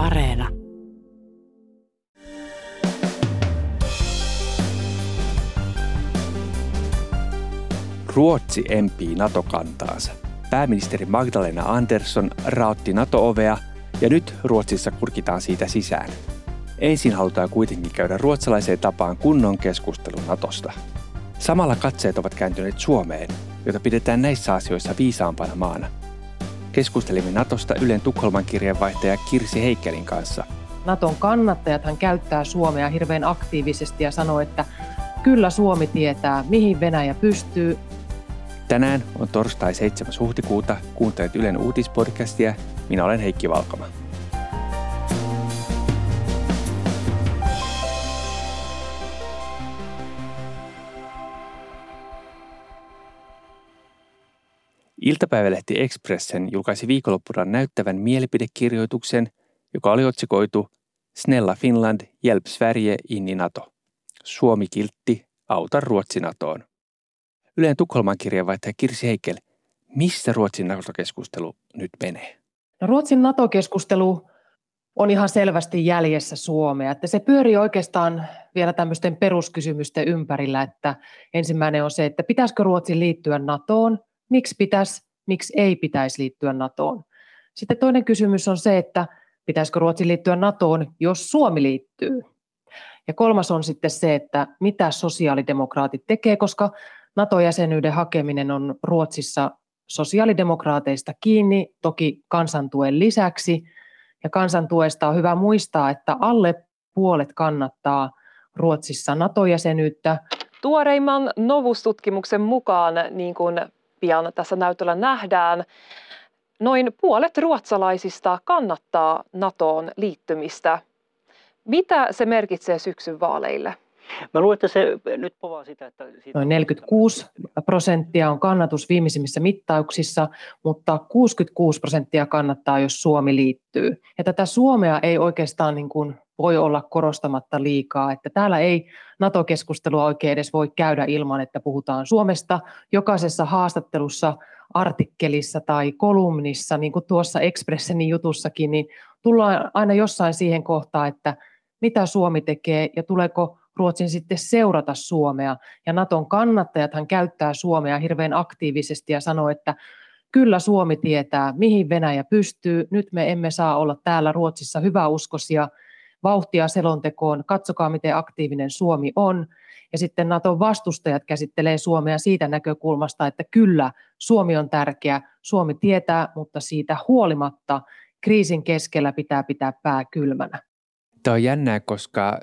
Areena. Ruotsi empii NATO-kantaansa. Pääministeri Magdalena Andersson raotti NATO-ovea ja nyt Ruotsissa kurkitaan siitä sisään. Ensin halutaan kuitenkin käydä ruotsalaiseen tapaan kunnon keskustelun Natosta. Samalla katseet ovat kääntyneet Suomeen, jota pidetään näissä asioissa viisaampana maana. Keskustelimme Natosta Ylen Tukholman kirjeenvaihtaja Kirsi Heikkelin kanssa. Naton kannattajathan käyttää Suomea hirveän aktiivisesti ja sanoo, että kyllä Suomi tietää, mihin Venäjä pystyy. Tänään on torstai 7. huhtikuuta. Kuuntelet Ylen uutispodcastia. Minä olen Heikki Valkama. Iltapäivälehti Expressen julkaisi viikonloppuna näyttävän mielipidekirjoituksen, joka oli otsikoitu Snella Finland, hjälp Sverige in i NATO. Suomi kiltti, auta Ruotsi NATOon. Yleen Tukholman kirjeenvaihtaja Kirsi Heikel, missä Ruotsin NATO-keskustelu nyt menee? No, Ruotsin NATO-keskustelu on ihan selvästi jäljessä Suomea. Että se pyörii oikeastaan vielä tämmöisten peruskysymysten ympärillä, että ensimmäinen on se, että pitäisikö Ruotsin liittyä NATOon – miksi pitäisi, miksi ei pitäisi liittyä NATOon. Sitten toinen kysymys on se, että pitäisikö Ruotsi liittyä NATOon, jos Suomi liittyy. Ja kolmas on sitten se, että mitä sosiaalidemokraatit tekee, koska NATO-jäsenyyden hakeminen on Ruotsissa sosiaalidemokraateista kiinni, toki kansantuen lisäksi. Ja kansantuesta on hyvä muistaa, että alle puolet kannattaa Ruotsissa NATO-jäsenyyttä. Tuoreimman Novus-tutkimuksen mukaan, niin kuin pian tässä näytöllä nähdään, noin puolet ruotsalaisista kannattaa NATOon liittymistä. Mitä se merkitsee syksyn vaaleille? Mä luulen, että se nyt povaa sitä, että... Siitä Noin 46 prosenttia on kannatus viimeisimmissä mittauksissa, mutta 66 prosenttia kannattaa, jos Suomi liittyy. Ja tätä Suomea ei oikeastaan niin kuin voi olla korostamatta liikaa, että täällä ei NATO-keskustelua oikein edes voi käydä ilman, että puhutaan Suomesta. Jokaisessa haastattelussa, artikkelissa tai kolumnissa, niin kuin tuossa Expressenin jutussakin, niin tullaan aina jossain siihen kohtaan, että mitä Suomi tekee ja tuleeko Ruotsin sitten seurata Suomea. Ja Naton kannattajathan käyttää Suomea hirveän aktiivisesti ja sanoo, että kyllä Suomi tietää, mihin Venäjä pystyy. Nyt me emme saa olla täällä Ruotsissa hyväuskoisia vauhtia selontekoon, katsokaa miten aktiivinen Suomi on. Ja sitten Naton vastustajat käsittelee Suomea siitä näkökulmasta, että kyllä Suomi on tärkeä, Suomi tietää, mutta siitä huolimatta kriisin keskellä pitää pitää pää kylmänä. Tämä on jännää, koska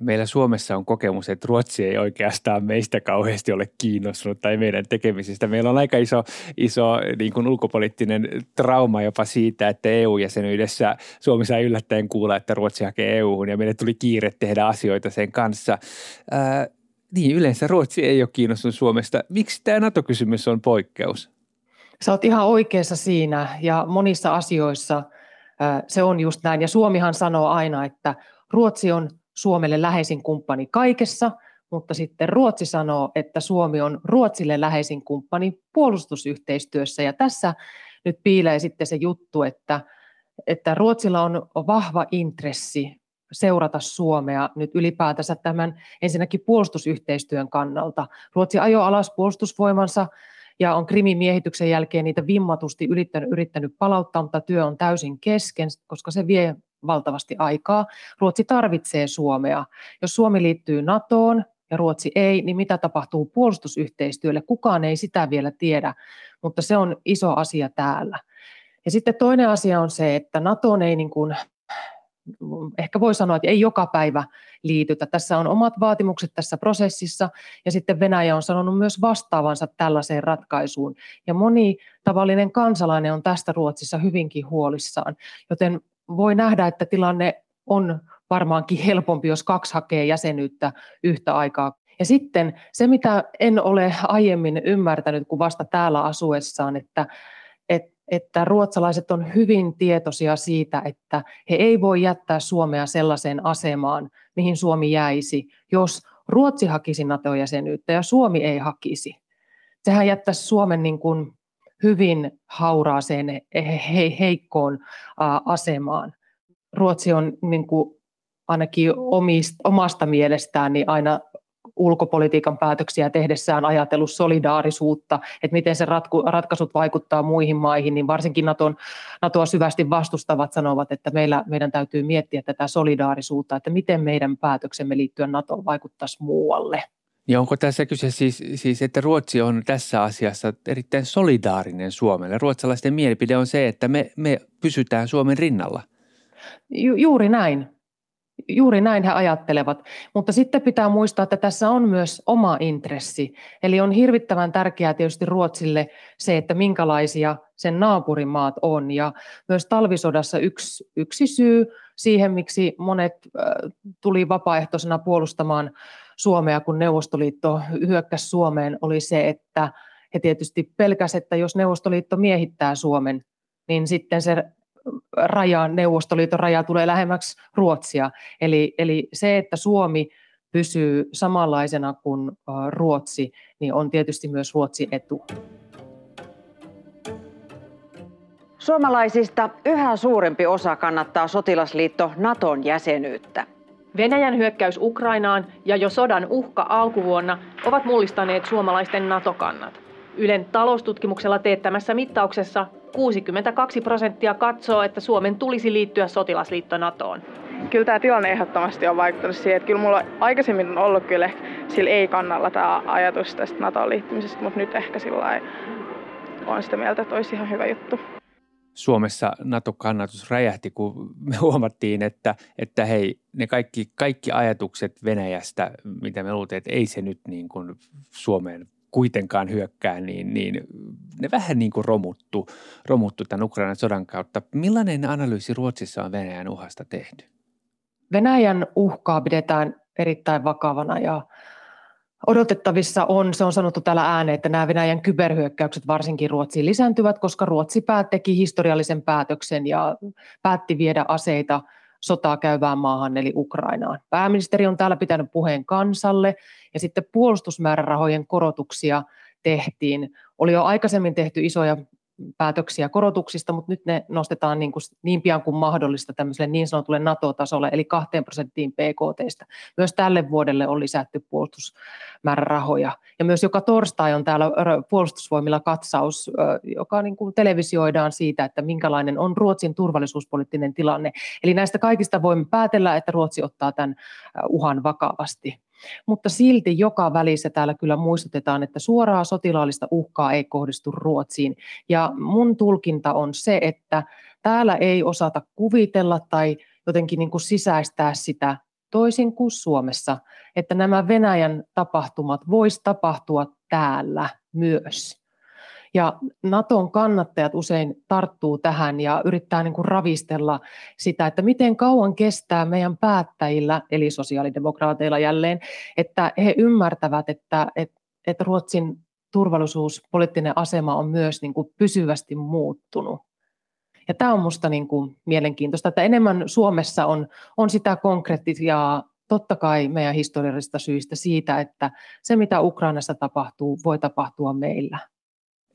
meillä Suomessa on kokemus, että Ruotsi ei oikeastaan meistä kauheasti ole kiinnostunut tai meidän tekemisistä. Meillä on aika iso, iso niin kuin ulkopoliittinen trauma jopa siitä, että EU-jäsenyydessä Suomi sai yllättäen kuulla, että Ruotsi hakee EU-hun ja meille tuli kiire tehdä asioita sen kanssa. Ää, niin, yleensä Ruotsi ei ole kiinnostunut Suomesta. Miksi tämä NATO-kysymys on poikkeus? Sä oot ihan oikeassa siinä ja monissa asioissa se on just näin. Ja Suomihan sanoo aina, että Ruotsi on Suomelle läheisin kumppani kaikessa, mutta sitten Ruotsi sanoo, että Suomi on Ruotsille läheisin kumppani puolustusyhteistyössä. Ja tässä nyt piilee sitten se juttu, että, että Ruotsilla on vahva intressi seurata Suomea nyt ylipäätänsä tämän ensinnäkin puolustusyhteistyön kannalta. Ruotsi ajoi alas puolustusvoimansa ja on Krimin miehityksen jälkeen niitä vimmatusti yrittänyt, yrittänyt palauttaa, mutta työ on täysin kesken, koska se vie valtavasti aikaa. Ruotsi tarvitsee Suomea. Jos Suomi liittyy NATOon ja Ruotsi ei, niin mitä tapahtuu puolustusyhteistyölle? Kukaan ei sitä vielä tiedä, mutta se on iso asia täällä. Ja sitten toinen asia on se, että NATOon ei niin kuin, ehkä voi sanoa, että ei joka päivä liitytä. Tässä on omat vaatimukset tässä prosessissa ja sitten Venäjä on sanonut myös vastaavansa tällaiseen ratkaisuun. Ja moni tavallinen kansalainen on tästä Ruotsissa hyvinkin huolissaan, joten voi nähdä, että tilanne on varmaankin helpompi, jos kaksi hakee jäsenyyttä yhtä aikaa. Ja sitten se, mitä en ole aiemmin ymmärtänyt kuin vasta täällä asuessaan, että, että, että ruotsalaiset on hyvin tietoisia siitä, että he ei voi jättää Suomea sellaiseen asemaan, mihin Suomi jäisi, jos Ruotsi hakisi NATO-jäsenyyttä ja Suomi ei hakisi. Sehän jättäisi Suomen niin kuin hyvin hauraaseen, heikkoon asemaan. Ruotsi on niin kuin ainakin omista, omasta mielestään niin aina ulkopolitiikan päätöksiä tehdessään ajatellut solidaarisuutta, että miten se ratku, ratkaisut vaikuttaa muihin maihin, niin varsinkin Naton, NATOa syvästi vastustavat sanovat, että meillä, meidän täytyy miettiä tätä solidaarisuutta, että miten meidän päätöksemme liittyen NATOon vaikuttaisi muualle. Ja onko tässä kyse siis, siis, että Ruotsi on tässä asiassa erittäin solidaarinen Suomelle? Ruotsalaisten mielipide on se, että me, me pysytään Suomen rinnalla. Ju, juuri näin. Juuri näin he ajattelevat, mutta sitten pitää muistaa, että tässä on myös oma intressi. Eli on hirvittävän tärkeää tietysti Ruotsille se, että minkälaisia sen naapurimaat on. Ja myös talvisodassa yksi, yksi syy siihen, miksi monet tuli vapaaehtoisena puolustamaan Suomea, kun Neuvostoliitto hyökkäsi Suomeen, oli se, että he tietysti pelkäsivät, että jos Neuvostoliitto miehittää Suomen, niin sitten se raja, Neuvostoliiton raja tulee lähemmäksi Ruotsia. Eli, eli se, että Suomi pysyy samanlaisena kuin Ruotsi, niin on tietysti myös Ruotsin etu. Suomalaisista yhä suurempi osa kannattaa sotilasliitto Naton jäsenyyttä. Venäjän hyökkäys Ukrainaan ja jo sodan uhka alkuvuonna ovat mullistaneet suomalaisten NATO-kannat. Ylen taloustutkimuksella teettämässä mittauksessa 62 prosenttia katsoo, että Suomen tulisi liittyä sotilasliitto NATOon. Kyllä tämä tilanne ehdottomasti on vaikuttanut siihen, että kyllä mulla aikaisemmin on ollut kyllä sillä ei-kannalla tämä ajatus tästä NATOon liittymisestä, mutta nyt ehkä sillä on sitä mieltä, että olisi ihan hyvä juttu. Suomessa NATO-kannatus räjähti, kun me huomattiin, että, että hei, ne kaikki, kaikki ajatukset Venäjästä, mitä me luultiin, että ei se nyt niin kuin Suomeen kuitenkaan hyökkää, niin, niin ne vähän niin kuin romuttu, romuttu tämän Ukrainan sodan kautta. Millainen analyysi Ruotsissa on Venäjän uhasta tehty? Venäjän uhkaa pidetään erittäin vakavana ja odotettavissa on, se on sanottu täällä ääneen, että nämä Venäjän kyberhyökkäykset varsinkin Ruotsiin lisääntyvät, koska Ruotsi teki historiallisen päätöksen ja päätti viedä aseita sotaa käyvään maahan eli Ukrainaan. Pääministeri on täällä pitänyt puheen kansalle ja sitten puolustusmäärärahojen korotuksia tehtiin. Oli jo aikaisemmin tehty isoja päätöksiä korotuksista, mutta nyt ne nostetaan niin, kuin niin pian kuin mahdollista tämmöiselle niin sanotulle NATO-tasolle, eli 2 prosenttiin PKTstä. Myös tälle vuodelle on lisätty puolustusmäärärahoja. Ja myös joka torstai on täällä puolustusvoimilla katsaus, joka niin kuin televisioidaan siitä, että minkälainen on Ruotsin turvallisuuspoliittinen tilanne. Eli näistä kaikista voimme päätellä, että Ruotsi ottaa tämän uhan vakavasti. Mutta silti joka välissä täällä kyllä muistutetaan, että suoraa sotilaallista uhkaa ei kohdistu Ruotsiin. Ja mun tulkinta on se, että täällä ei osata kuvitella tai jotenkin niin kuin sisäistää sitä toisin kuin Suomessa, että nämä Venäjän tapahtumat voisi tapahtua täällä myös. Ja Naton kannattajat usein tarttuu tähän ja yrittää niin kuin ravistella sitä, että miten kauan kestää meidän päättäjillä, eli sosiaalidemokraateilla jälleen, että he ymmärtävät, että, että, että Ruotsin turvallisuuspoliittinen asema on myös niin kuin pysyvästi muuttunut. Ja tämä on minusta niin kuin mielenkiintoista, että enemmän Suomessa on, on sitä konkreettisia totta kai meidän historiallisista syistä siitä, että se mitä Ukrainassa tapahtuu, voi tapahtua meillä.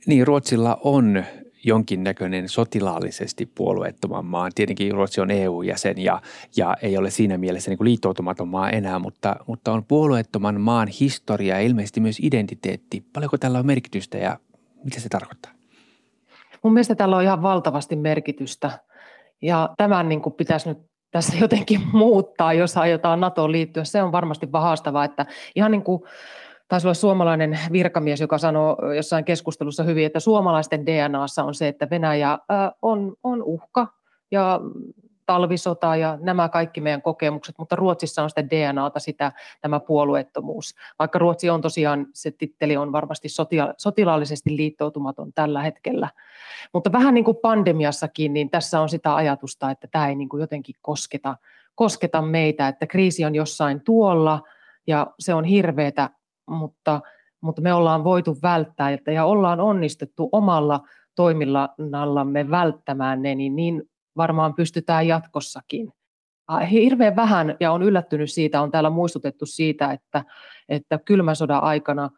Niin, Ruotsilla on jonkinnäköinen sotilaallisesti puolueettoman maan. Tietenkin Ruotsi on EU-jäsen ja, ja ei ole siinä mielessä niin kuin liittoutumaton maa enää, mutta, mutta on puolueettoman maan historia ja ilmeisesti myös identiteetti. Paljonko tällä on merkitystä ja mitä se tarkoittaa? Mun mielestä tällä on ihan valtavasti merkitystä ja tämän niin kuin pitäisi nyt tässä jotenkin muuttaa, jos aiotaan NATOon liittyä. Se on varmasti haastavaa, että ihan niin kuin taisi olla suomalainen virkamies, joka sanoi jossain keskustelussa hyvin, että suomalaisten DNAssa on se, että Venäjä on, on uhka ja talvisota ja nämä kaikki meidän kokemukset, mutta Ruotsissa on sitä DNAta sitä tämä puolueettomuus. Vaikka Ruotsi on tosiaan, se titteli on varmasti sotilaallisesti liittoutumaton tällä hetkellä. Mutta vähän niin kuin pandemiassakin, niin tässä on sitä ajatusta, että tämä ei niin kuin jotenkin kosketa, kosketa meitä, että kriisi on jossain tuolla ja se on hirveätä mutta, mutta me ollaan voitu välttää että, ja ollaan onnistettu omalla toiminnallamme välttämään ne, niin, niin varmaan pystytään jatkossakin. Hirveän vähän, ja on yllättynyt siitä, on täällä muistutettu siitä, että, että kylmän sodan aikana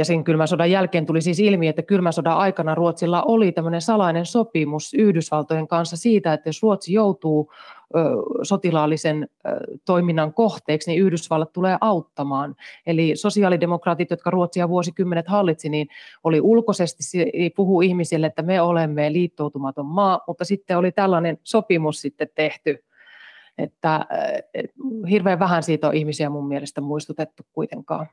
Ja sen kylmän sodan jälkeen tuli siis ilmi, että kylmän sodan aikana Ruotsilla oli tämmöinen salainen sopimus Yhdysvaltojen kanssa siitä, että jos Ruotsi joutuu sotilaallisen toiminnan kohteeksi, niin Yhdysvallat tulee auttamaan. Eli sosiaalidemokraatit, jotka Ruotsia vuosikymmenet hallitsi, niin oli ulkoisesti, puhu ihmisille, että me olemme liittoutumaton maa, mutta sitten oli tällainen sopimus sitten tehty, että hirveän vähän siitä on ihmisiä mun mielestä muistutettu kuitenkaan.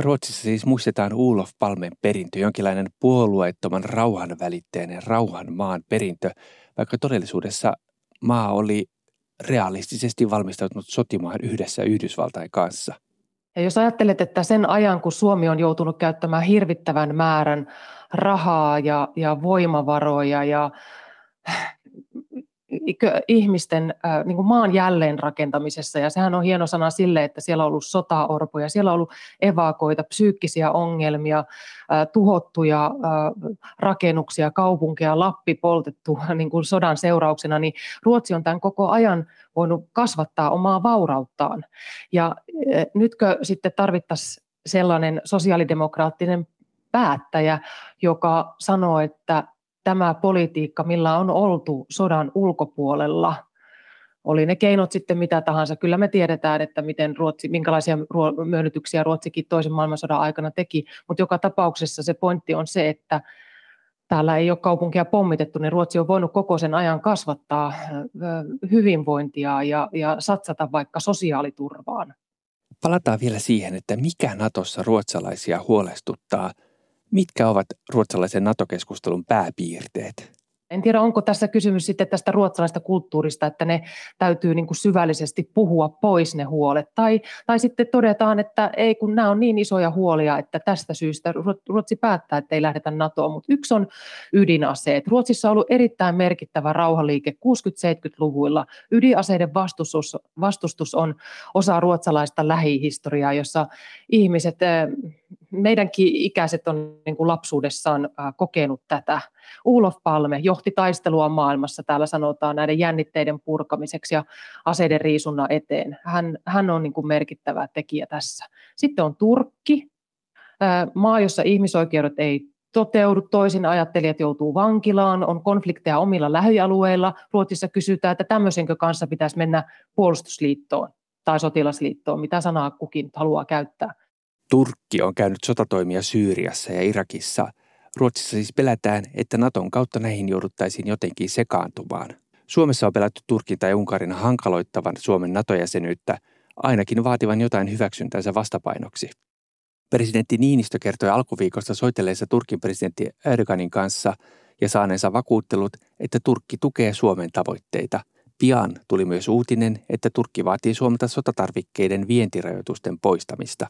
Ruotsissa siis muistetaan Ulof Palmen perintö, jonkinlainen puolueettoman rauhanvälitteinen rauhan maan perintö, vaikka todellisuudessa maa oli realistisesti valmistautunut sotimaan yhdessä Yhdysvaltain kanssa. Ja jos ajattelet, että sen ajan, kun Suomi on joutunut käyttämään hirvittävän määrän rahaa ja, ja voimavaroja ja ihmisten äh, niin kuin maan jälleenrakentamisessa, ja sehän on hieno sana sille, että siellä on ollut sotaorpoja, siellä on ollut evakoita, psyykkisiä ongelmia, äh, tuhottuja äh, rakennuksia, kaupunkeja, Lappi poltettu niin kuin sodan seurauksena, niin Ruotsi on tämän koko ajan voinut kasvattaa omaa vaurauttaan. Ja nytkö sitten tarvittaisiin sellainen sosiaalidemokraattinen päättäjä, joka sanoo, että tämä politiikka, millä on oltu sodan ulkopuolella, oli ne keinot sitten mitä tahansa. Kyllä me tiedetään, että miten Ruotsi, minkälaisia myönnytyksiä Ruotsikin toisen maailmansodan aikana teki, mutta joka tapauksessa se pointti on se, että täällä ei ole kaupunkia pommitettu, niin Ruotsi on voinut koko sen ajan kasvattaa hyvinvointia ja, ja satsata vaikka sosiaaliturvaan. Palataan vielä siihen, että mikä Natossa ruotsalaisia huolestuttaa – Mitkä ovat ruotsalaisen NATO-keskustelun pääpiirteet? En tiedä, onko tässä kysymys sitten tästä ruotsalaista kulttuurista, että ne täytyy niin kuin syvällisesti puhua pois ne huolet. Tai, tai sitten todetaan, että ei kun nämä on niin isoja huolia, että tästä syystä Ruotsi päättää, että ei lähdetä NATOon. Mutta yksi on ydinaseet. Ruotsissa on ollut erittäin merkittävä rauhaliike 60-70-luvuilla. Ydinaseiden vastustus, vastustus on osa ruotsalaista lähihistoriaa, jossa ihmiset, meidänkin ikäiset on niin kuin lapsuudessaan kokenut tätä. Ulof Palme johti taistelua maailmassa, täällä sanotaan näiden jännitteiden purkamiseksi ja aseiden riisunnan eteen. Hän, hän on niin kuin merkittävä tekijä tässä. Sitten on Turkki, maa, jossa ihmisoikeudet ei toteudu, toisin ajattelijat joutuu vankilaan, on konflikteja omilla lähialueilla. Ruotsissa kysytään, että tämmöisenkö kanssa pitäisi mennä puolustusliittoon tai sotilasliittoon, mitä sanaa kukin haluaa käyttää. Turkki on käynyt sotatoimia Syyriassa ja Irakissa – Ruotsissa siis pelätään, että Naton kautta näihin jouduttaisiin jotenkin sekaantumaan. Suomessa on pelätty Turkin tai Unkarin hankaloittavan Suomen NATO-jäsenyyttä, ainakin vaativan jotain hyväksyntänsä vastapainoksi. Presidentti Niinistö kertoi alkuviikosta soitelleensa Turkin presidentti Erdoganin kanssa ja saaneensa vakuuttelut, että Turkki tukee Suomen tavoitteita. Pian tuli myös uutinen, että Turkki vaatii Suomelta sotatarvikkeiden vientirajoitusten poistamista.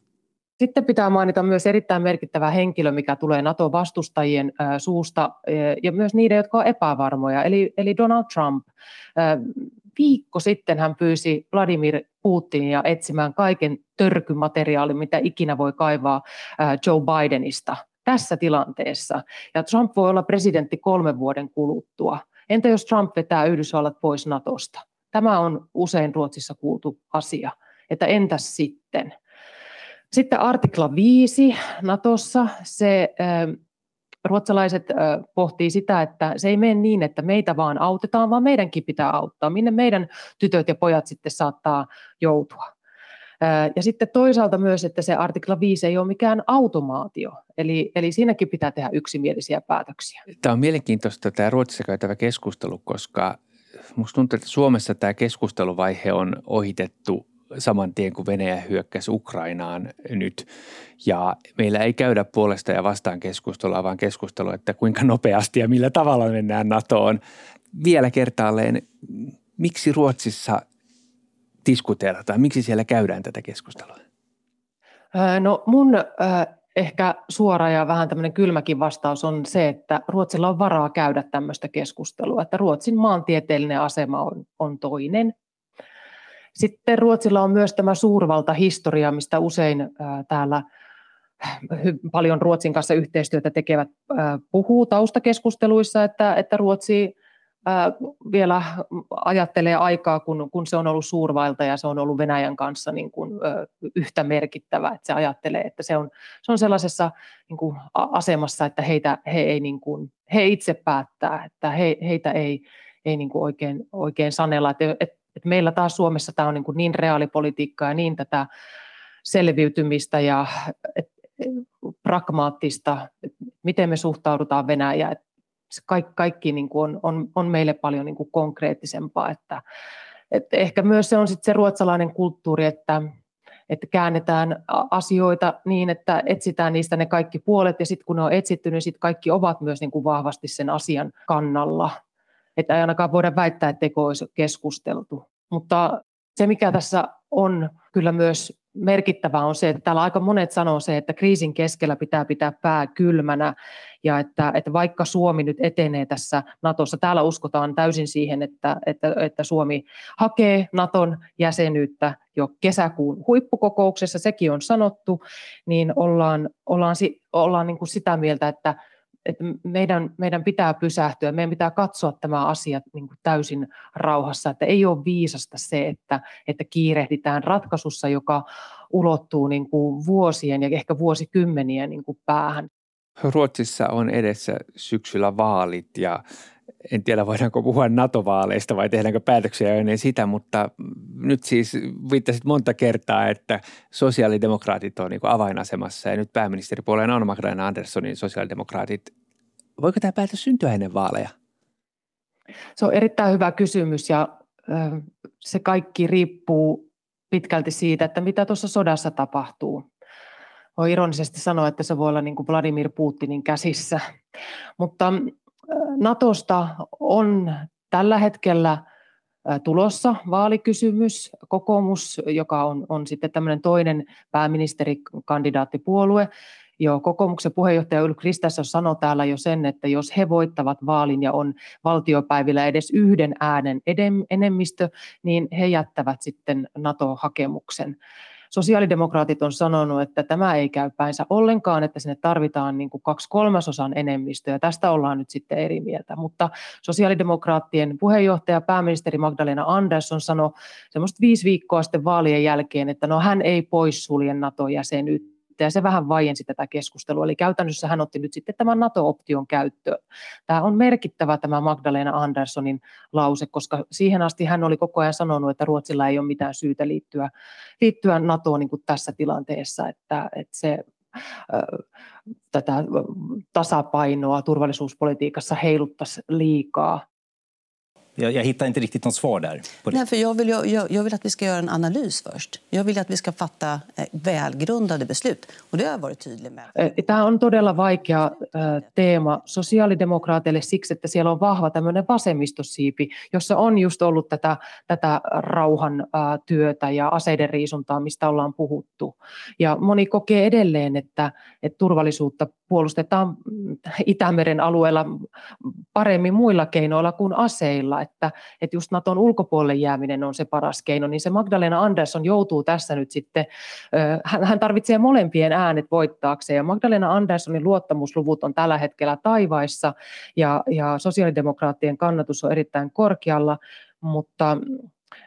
Sitten pitää mainita myös erittäin merkittävä henkilö, mikä tulee NATO-vastustajien suusta ja myös niiden, jotka ovat epävarmoja, eli, Donald Trump. Viikko sitten hän pyysi Vladimir Putinia etsimään kaiken törkymateriaalin, mitä ikinä voi kaivaa Joe Bidenista tässä tilanteessa. Ja Trump voi olla presidentti kolmen vuoden kuluttua. Entä jos Trump vetää Yhdysvallat pois Natosta? Tämä on usein Ruotsissa kuultu asia. Että entäs sitten? Sitten artikla 5 Natossa, se ruotsalaiset pohtii sitä, että se ei mene niin, että meitä vaan autetaan, vaan meidänkin pitää auttaa. Minne meidän tytöt ja pojat sitten saattaa joutua. Ja sitten toisaalta myös, että se artikla 5 ei ole mikään automaatio, eli, eli siinäkin pitää tehdä yksimielisiä päätöksiä. Tämä on mielenkiintoista tämä Ruotsissa käytävä keskustelu, koska minusta tuntuu, että Suomessa tämä keskusteluvaihe on ohitettu saman tien kuin Venäjä hyökkäsi Ukrainaan nyt. Ja meillä ei käydä puolesta ja vastaan keskustelua, vaan keskustelua, että kuinka nopeasti ja millä tavalla mennään NATOon. Vielä kertaalleen, miksi Ruotsissa diskuteerataan, miksi siellä käydään tätä keskustelua? No mun ehkä suora ja vähän tämmöinen kylmäkin vastaus on se, että Ruotsilla on varaa käydä tämmöistä keskustelua, että Ruotsin maantieteellinen asema on, on toinen – sitten Ruotsilla on myös tämä suurvaltahistoria, mistä usein täällä paljon Ruotsin kanssa yhteistyötä tekevät puhuu taustakeskusteluissa, että, että Ruotsi vielä ajattelee aikaa, kun, kun se on ollut suurvalta ja se on ollut Venäjän kanssa niin kuin, yhtä merkittävä, että se ajattelee, että se on, se on sellaisessa niin kuin, asemassa, että heitä, he, ei, niin kuin, he itse päättää, että he, heitä ei, ei niin kuin oikein, oikein sanella. Että, että, että meillä taas Suomessa tämä on niin, kuin niin reaalipolitiikkaa ja niin tätä selviytymistä ja et, pragmaattista, että miten me suhtaudutaan Venäjään. Se kaikki, kaikki niin kuin on, on, on meille paljon niin kuin konkreettisempaa. Että, että ehkä myös se on sit se ruotsalainen kulttuuri, että, että käännetään asioita niin, että etsitään niistä ne kaikki puolet, ja sitten kun ne on etsitty, niin sitten kaikki ovat myös niin kuin vahvasti sen asian kannalla. Että ei ainakaan voida väittää, etteikö olisi keskusteltu. Mutta se, mikä tässä on kyllä myös merkittävää on se, että täällä aika monet sanoo se, että kriisin keskellä pitää pitää pää kylmänä ja että, että vaikka Suomi nyt etenee tässä Natossa, täällä uskotaan täysin siihen, että, että, että Suomi hakee Naton jäsenyyttä jo kesäkuun huippukokouksessa, sekin on sanottu, niin ollaan, ollaan, ollaan niin kuin sitä mieltä, että että meidän, meidän pitää pysähtyä, meidän pitää katsoa tämä asia niin kuin täysin rauhassa, että ei ole viisasta se, että, että kiirehditään ratkaisussa, joka ulottuu niin kuin vuosien ja ehkä vuosikymmenien niin kuin päähän. Ruotsissa on edessä syksyllä vaalit ja en tiedä voidaanko puhua NATO-vaaleista vai tehdäänkö päätöksiä ennen sitä, mutta nyt siis viittasit monta kertaa, että sosiaalidemokraatit on niin avainasemassa ja nyt pääministeripuolueen on Magdalena Anderssonin sosiaalidemokraatit. Voiko tämä päätös syntyä ennen vaaleja? Se on erittäin hyvä kysymys ja se kaikki riippuu pitkälti siitä, että mitä tuossa sodassa tapahtuu. Voi ironisesti sanoa, että se voi olla niin kuin Vladimir Putinin käsissä, mutta Natosta on tällä hetkellä tulossa vaalikysymys. Kokoomus, joka on, on sitten tämmöinen toinen pääministerikandidaattipuolue, jo kokoomuksen puheenjohtaja Ylk Kristersson sanoi täällä jo sen, että jos he voittavat vaalin ja on valtiopäivillä edes yhden äänen enemmistö, niin he jättävät sitten NATO-hakemuksen. Sosiaalidemokraatit on sanonut, että tämä ei käy päinsä ollenkaan, että sinne tarvitaan niin kuin kaksi kolmasosan enemmistöä. Tästä ollaan nyt sitten eri mieltä. Mutta sosiaalidemokraattien puheenjohtaja, pääministeri Magdalena Andersson sanoi semmoista viisi viikkoa sitten vaalien jälkeen, että no hän ei poissulje NATO-jäsenyyttä sitten, ja se vähän vaiensi tätä keskustelua. Eli käytännössä hän otti nyt sitten tämän NATO-option käyttöön. Tämä on merkittävä tämä Magdalena Anderssonin lause, koska siihen asti hän oli koko ajan sanonut, että Ruotsilla ei ole mitään syytä liittyä, liittyä NATOon niin kuin tässä tilanteessa, että, että se tätä tasapainoa turvallisuuspolitiikassa heiluttaisi liikaa. Jag, jag hittar inte riktigt något svar där. Nej, för jag, vill, jag, jag vill att vi ska göra en analys först. Jag vill att vi ska fatta eh, välgrundade beslut. Och det har jag varit tydlig med. Eh, tämä on todella vaikea eh, teema sosiaalidemokraateille siksi, että siellä on vahva tämmöinen vasemmistosiipi, jossa on just ollut tätä, tätä rauhan työtä ja aseiden riisuntaa, mistä ollaan puhuttu. Ja moni kokee edelleen, että, että turvallisuutta puolustetaan Itämeren alueella paremmin muilla keinoilla kuin aseilla, että, että just Naton ulkopuolelle jääminen on se paras keino, niin se Magdalena Andersson joutuu tässä nyt sitten, hän tarvitsee molempien äänet voittaakseen, ja Magdalena Anderssonin luottamusluvut on tällä hetkellä taivaissa, ja, ja sosiaalidemokraattien kannatus on erittäin korkealla, mutta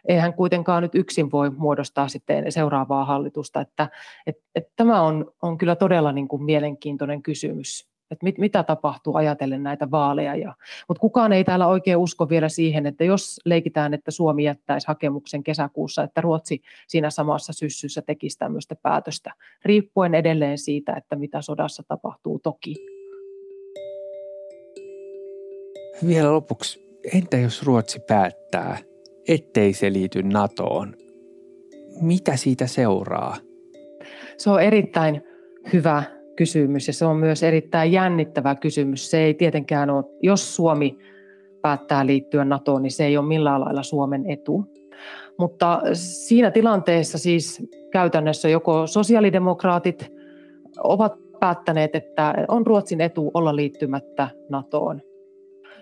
eihän kuitenkaan nyt yksin voi muodostaa sitten seuraavaa hallitusta. Että, et, et tämä on, on kyllä todella niin kuin mielenkiintoinen kysymys, että mit, mitä tapahtuu ajatellen näitä vaaleja. Ja, mutta kukaan ei täällä oikein usko vielä siihen, että jos leikitään, että Suomi jättäisi hakemuksen kesäkuussa, että Ruotsi siinä samassa syssyssä tekisi tämmöistä päätöstä, riippuen edelleen siitä, että mitä sodassa tapahtuu toki. Vielä lopuksi, entä jos Ruotsi päättää – ettei se liity NATOon. Mitä siitä seuraa? Se on erittäin hyvä kysymys ja se on myös erittäin jännittävä kysymys. Se ei tietenkään ole, jos Suomi päättää liittyä NATOon, niin se ei ole millään lailla Suomen etu. Mutta siinä tilanteessa siis käytännössä joko sosiaalidemokraatit ovat päättäneet, että on Ruotsin etu olla liittymättä NATOon,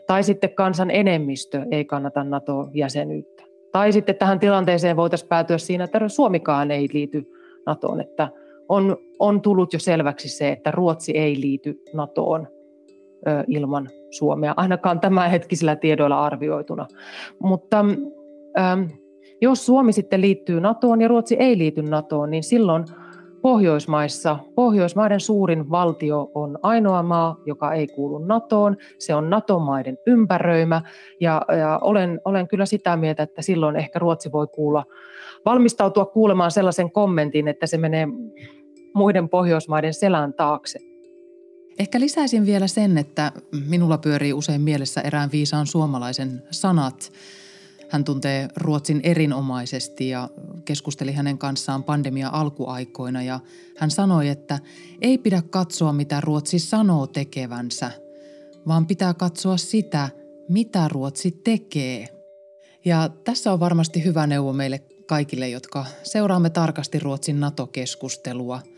tai sitten kansan enemmistö ei kannata NATO-jäsenyyttä. Tai sitten tähän tilanteeseen voitaisiin päätyä siinä, että Suomikaan ei liity NATOon, että on, on tullut jo selväksi se, että Ruotsi ei liity NATOon. ilman Suomea, ainakaan tämänhetkisillä tiedoilla arvioituna. Mutta ähm, jos Suomi sitten liittyy NATOon ja Ruotsi ei liity NATOon, niin silloin Pohjoismaissa, Pohjoismaiden suurin valtio on ainoa maa, joka ei kuulu NATOon. Se on NATO-maiden ympäröimä ja, ja olen, olen kyllä sitä mieltä, että silloin ehkä Ruotsi voi kuulla, valmistautua kuulemaan sellaisen kommentin, että se menee muiden Pohjoismaiden selän taakse. Ehkä lisäisin vielä sen, että minulla pyörii usein mielessä erään viisaan suomalaisen sanat. Hän tuntee Ruotsin erinomaisesti ja keskusteli hänen kanssaan pandemia alkuaikoina ja hän sanoi, että ei pidä katsoa mitä Ruotsi sanoo tekevänsä, vaan pitää katsoa sitä, mitä Ruotsi tekee. Ja tässä on varmasti hyvä neuvo meille kaikille, jotka seuraamme tarkasti Ruotsin NATO-keskustelua –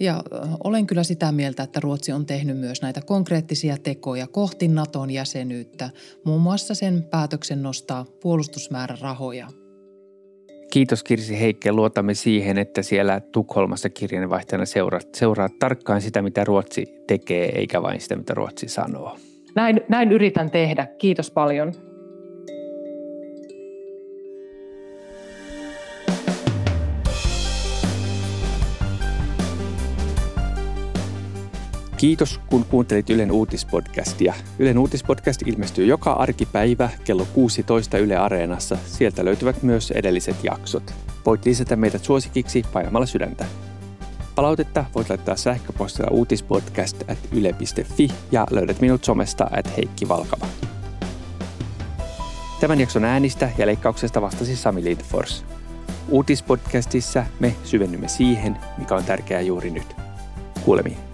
ja olen kyllä sitä mieltä, että Ruotsi on tehnyt myös näitä konkreettisia tekoja kohti Naton jäsenyyttä, muun muassa sen päätöksen nostaa puolustusmäärärahoja. Kiitos Kirsi Heikke. Luotamme siihen, että siellä Tukholmassa kirjanvaihtajana seuraat, seuraat tarkkaan sitä, mitä Ruotsi tekee, eikä vain sitä, mitä Ruotsi sanoo. Näin, näin yritän tehdä. Kiitos paljon. Kiitos, kun kuuntelit Ylen uutispodcastia. Ylen uutispodcast ilmestyy joka arkipäivä kello 16 Yle Areenassa. Sieltä löytyvät myös edelliset jaksot. Voit lisätä meidät suosikiksi painamalla sydäntä. Palautetta voit laittaa sähköpostilla uutispodcast at yle.fi ja löydät minut somesta at Heikki Valkava. Tämän jakson äänistä ja leikkauksesta vastasi Sami Lindfors. Uutispodcastissa me syvennymme siihen, mikä on tärkeää juuri nyt. Kuulemiin.